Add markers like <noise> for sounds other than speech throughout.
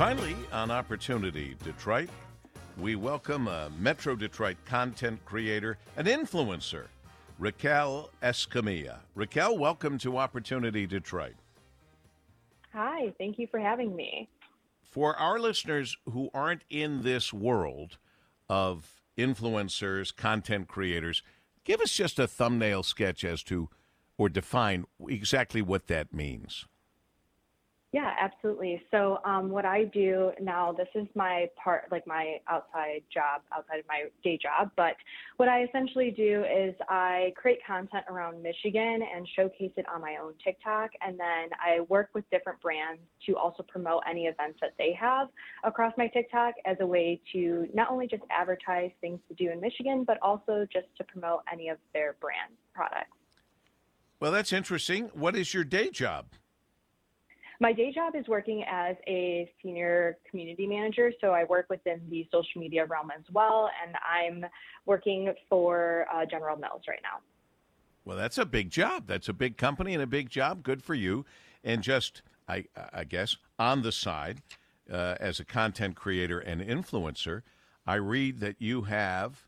Finally, on Opportunity Detroit, we welcome a Metro Detroit content creator, an influencer, Raquel Escamilla. Raquel, welcome to Opportunity Detroit. Hi, thank you for having me. For our listeners who aren't in this world of influencers, content creators, give us just a thumbnail sketch as to or define exactly what that means. Yeah, absolutely. So, um, what I do now, this is my part, like my outside job, outside of my day job. But what I essentially do is I create content around Michigan and showcase it on my own TikTok. And then I work with different brands to also promote any events that they have across my TikTok as a way to not only just advertise things to do in Michigan, but also just to promote any of their brand products. Well, that's interesting. What is your day job? My day job is working as a senior community manager, so I work within the social media realm as well, and I'm working for uh, General Mills right now. Well, that's a big job. That's a big company and a big job. Good for you. And just, I, I guess, on the side, uh, as a content creator and influencer, I read that you have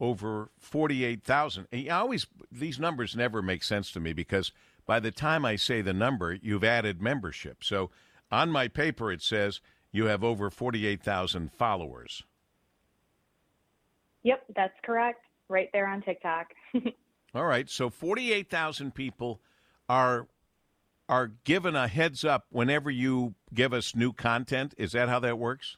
over 48,000. I always, these numbers never make sense to me because by the time I say the number, you've added membership. So on my paper, it says you have over 48,000 followers. Yep, that's correct. Right there on TikTok. <laughs> All right. So 48,000 people are are given a heads up whenever you give us new content. Is that how that works?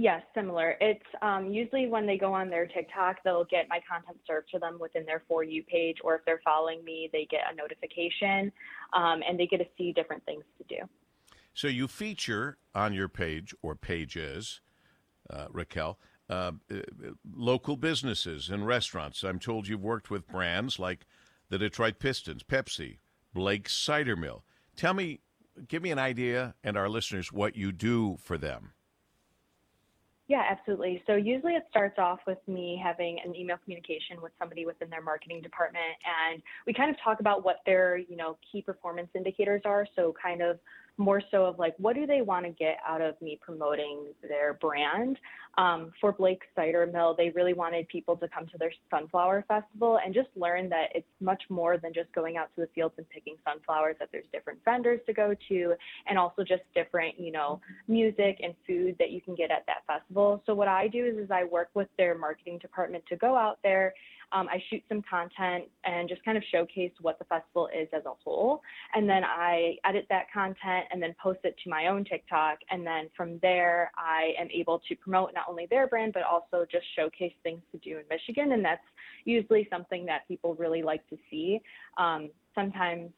Yes, similar. It's um, usually when they go on their TikTok, they'll get my content served to them within their For You page, or if they're following me, they get a notification um, and they get to see different things to do. So you feature on your page or pages, uh, Raquel, uh, uh, local businesses and restaurants. I'm told you've worked with brands like the Detroit Pistons, Pepsi, Blake's Cider Mill. Tell me, give me an idea and our listeners what you do for them. Yeah, absolutely. So usually it starts off with me having an email communication with somebody within their marketing department and we kind of talk about what their, you know, key performance indicators are. So kind of more so of like what do they want to get out of me promoting their brand? Um, for blake cider mill they really wanted people to come to their sunflower festival and just learn that it's much more than just going out to the fields and picking sunflowers that there's different vendors to go to and also just different you know music and food that you can get at that festival. So what i do is, is i work with their marketing department to go out there um, I shoot some content and just kind of showcase what the festival is as a whole. And then I edit that content and then post it to my own TikTok. And then from there, I am able to promote not only their brand, but also just showcase things to do in Michigan. And that's usually something that people really like to see. Um, sometimes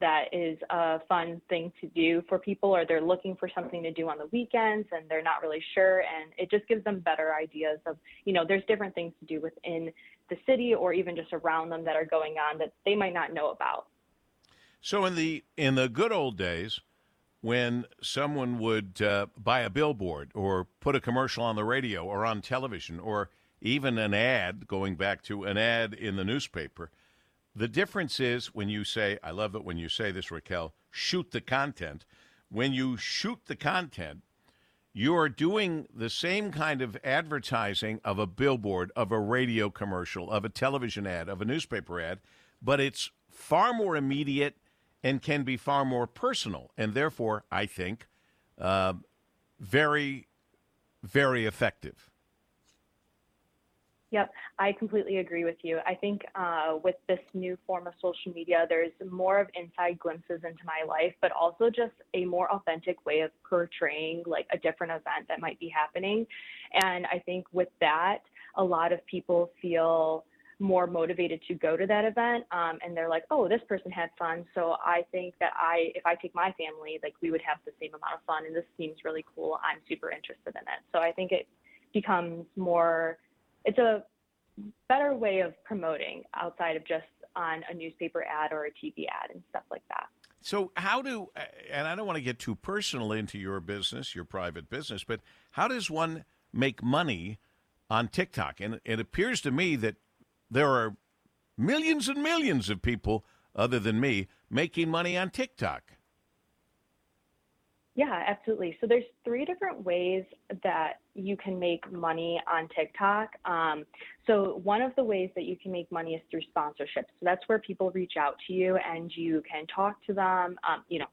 that is a fun thing to do for people or they're looking for something to do on the weekends and they're not really sure and it just gives them better ideas of you know there's different things to do within the city or even just around them that are going on that they might not know about. So in the in the good old days, when someone would uh, buy a billboard or put a commercial on the radio or on television or even an ad, going back to an ad in the newspaper, the difference is when you say, I love it when you say this, Raquel, shoot the content. When you shoot the content, you're doing the same kind of advertising of a billboard, of a radio commercial, of a television ad, of a newspaper ad, but it's far more immediate and can be far more personal, and therefore, I think, uh, very, very effective. Yep, I completely agree with you. I think uh, with this new form of social media, there's more of inside glimpses into my life, but also just a more authentic way of portraying like a different event that might be happening. And I think with that, a lot of people feel more motivated to go to that event um, and they're like oh this person had fun so i think that i if i take my family like we would have the same amount of fun and this seems really cool i'm super interested in it so i think it becomes more it's a better way of promoting outside of just on a newspaper ad or a TV ad and stuff like that. So, how do, and I don't want to get too personal into your business, your private business, but how does one make money on TikTok? And it appears to me that there are millions and millions of people, other than me, making money on TikTok. Yeah, absolutely. So there's three different ways that you can make money on TikTok. Um, so one of the ways that you can make money is through sponsorships. So that's where people reach out to you and you can talk to them. Um, you know,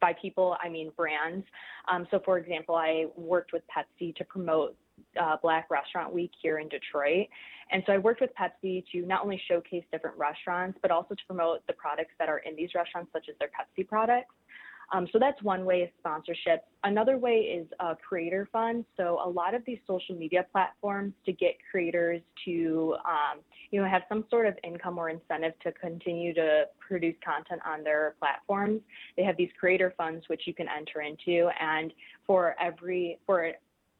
by people I mean brands. Um, so for example, I worked with Pepsi to promote uh, Black Restaurant Week here in Detroit. And so I worked with Pepsi to not only showcase different restaurants, but also to promote the products that are in these restaurants, such as their Pepsi products. Um, so that's one way is sponsorship. Another way is a creator fund. So a lot of these social media platforms to get creators to, um, you know, have some sort of income or incentive to continue to produce content on their platforms. They have these creator funds which you can enter into, and for every for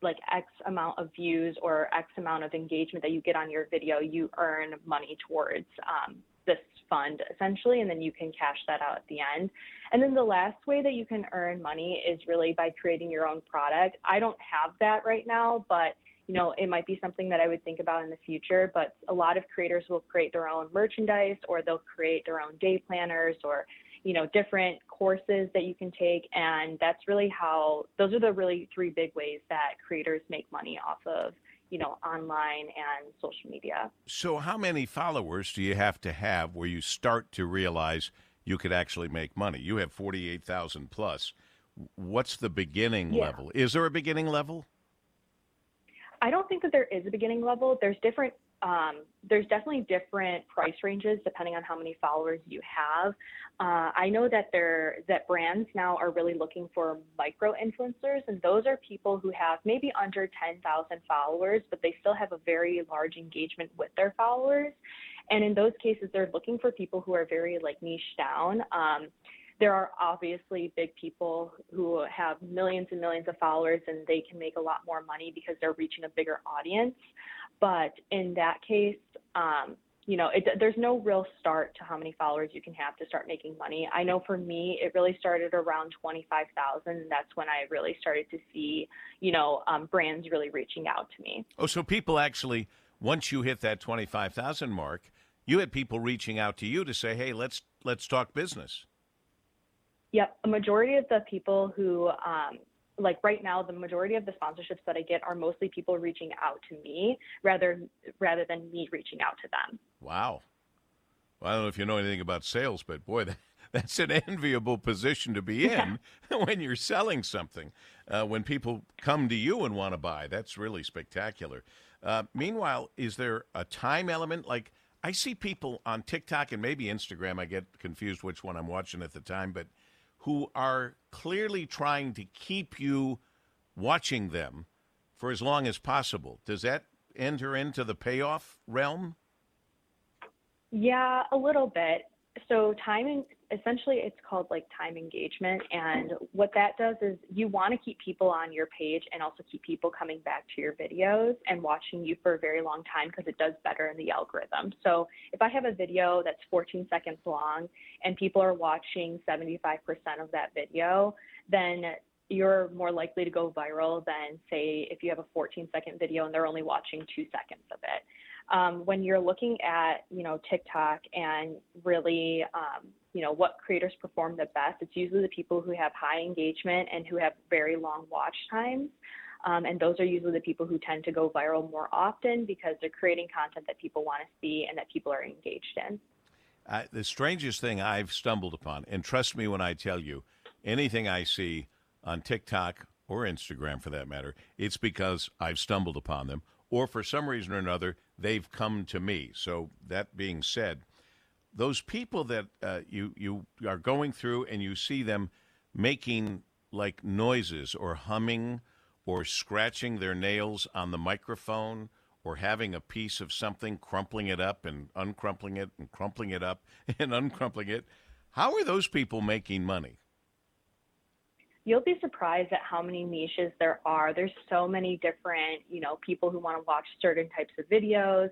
like X amount of views or X amount of engagement that you get on your video, you earn money towards um, this fund essentially, and then you can cash that out at the end. And then the last way that you can earn money is really by creating your own product. I don't have that right now, but you know, it might be something that I would think about in the future, but a lot of creators will create their own merchandise or they'll create their own day planners or you know, different courses that you can take. And that's really how, those are the really three big ways that creators make money off of, you know, online and social media. So, how many followers do you have to have where you start to realize you could actually make money? You have 48,000 plus. What's the beginning yeah. level? Is there a beginning level? I don't think that there is a beginning level. There's different um, there's definitely different price ranges depending on how many followers you have. Uh, I know that there that brands now are really looking for micro influencers, and those are people who have maybe under 10,000 followers, but they still have a very large engagement with their followers. And in those cases, they're looking for people who are very like niche down. Um, there are obviously big people who have millions and millions of followers and they can make a lot more money because they're reaching a bigger audience. But in that case, um, you know, it, there's no real start to how many followers you can have to start making money. I know for me, it really started around 25,000. And that's when I really started to see, you know, um, brands really reaching out to me. Oh, so people actually, once you hit that 25,000 mark, you had people reaching out to you to say, hey, let's let's talk business. Yep, a majority of the people who um, like right now the majority of the sponsorships that I get are mostly people reaching out to me rather rather than me reaching out to them. Wow. Well, I don't know if you know anything about sales, but boy, <laughs> that, that's an enviable position to be in yeah. <laughs> when you're selling something. Uh, when people come to you and want to buy, that's really spectacular. Uh, meanwhile, is there a time element? Like I see people on TikTok and maybe Instagram. I get confused which one I'm watching at the time, but who are clearly trying to keep you watching them for as long as possible. Does that enter into the payoff realm? Yeah, a little bit. So timing essentially it's called like time engagement and what that does is you want to keep people on your page and also keep people coming back to your videos and watching you for a very long time because it does better in the algorithm. So if i have a video that's 14 seconds long and people are watching 75% of that video then you're more likely to go viral than say if you have a 14 second video and they're only watching two seconds of it. Um, when you're looking at you know TikTok and really um, you know what creators perform the best, it's usually the people who have high engagement and who have very long watch times. Um, and those are usually the people who tend to go viral more often because they're creating content that people want to see and that people are engaged in. Uh, the strangest thing I've stumbled upon, and trust me when I tell you, anything I see on TikTok or Instagram for that matter, it's because I've stumbled upon them, or for some reason or another, they've come to me. So that being said, those people that uh, you you are going through and you see them making like noises or humming or scratching their nails on the microphone or having a piece of something crumpling it up and uncrumpling it and crumpling it up <laughs> and uncrumpling it how are those people making money you'll be surprised at how many niches there are. There's so many different, you know, people who want to watch certain types of videos.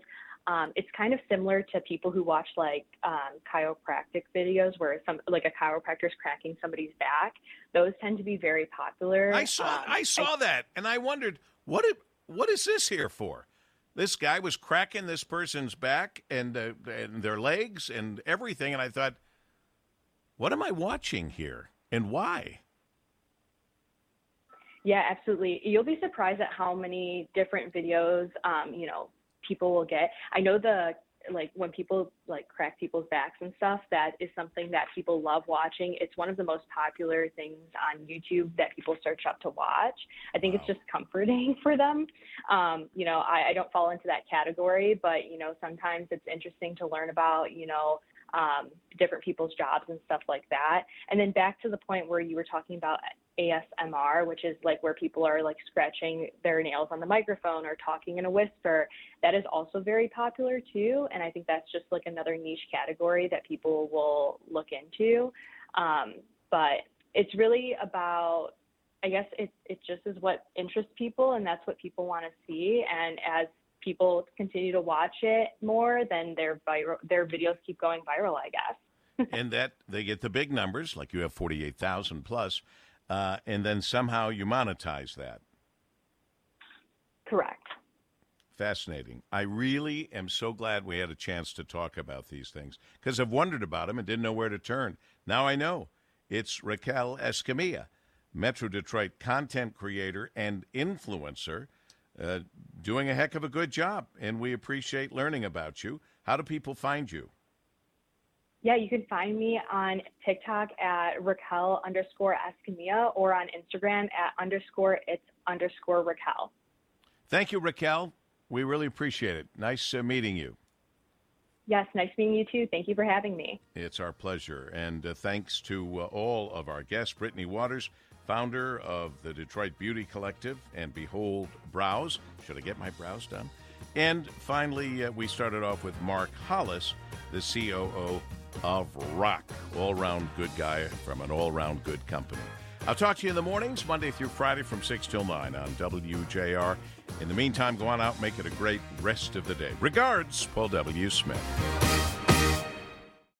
Um, it's kind of similar to people who watch like um, chiropractic videos where some like a chiropractor's cracking somebody's back. Those tend to be very popular. I saw um, I saw I, that and I wondered what it, what is this here for? This guy was cracking this person's back and uh, and their legs and everything, and I thought, what am I watching here and why? Yeah, absolutely. You'll be surprised at how many different videos, um, you know, people will get. I know the like when people like crack people's backs and stuff, that is something that people love watching. It's one of the most popular things on YouTube that people search up to watch. I think wow. it's just comforting <laughs> for them. Um, you know, I, I don't fall into that category, but you know, sometimes it's interesting to learn about, you know, um, different people's jobs and stuff like that. And then back to the point where you were talking about ASMR, which is like where people are like scratching their nails on the microphone or talking in a whisper. That is also very popular too. And I think that's just like another niche category that people will look into. Um, but it's really about, I guess it, it just is what interests people and that's what people want to see. And as people continue to watch it more, then their viral, their videos keep going viral, I guess. <laughs> and that they get the big numbers, like you have 48,000 plus uh, and then somehow you monetize that. Correct. Fascinating. I really am so glad we had a chance to talk about these things because I've wondered about them and didn't know where to turn. Now I know. It's Raquel Escamilla, Metro Detroit content creator and influencer, uh, doing a heck of a good job. And we appreciate learning about you. How do people find you? Yeah, you can find me on TikTok at Raquel underscore Escamilla or on Instagram at underscore it's underscore Raquel. Thank you, Raquel. We really appreciate it. Nice uh, meeting you. Yes, nice meeting you too. Thank you for having me. It's our pleasure. And uh, thanks to uh, all of our guests Brittany Waters, founder of the Detroit Beauty Collective and Behold Brows. Should I get my brows done? And finally, uh, we started off with Mark Hollis, the COO of rock. All round good guy from an all round good company. I'll talk to you in the mornings, Monday through Friday from 6 till 9 on WJR. In the meantime, go on out make it a great rest of the day. Regards, Paul W. Smith.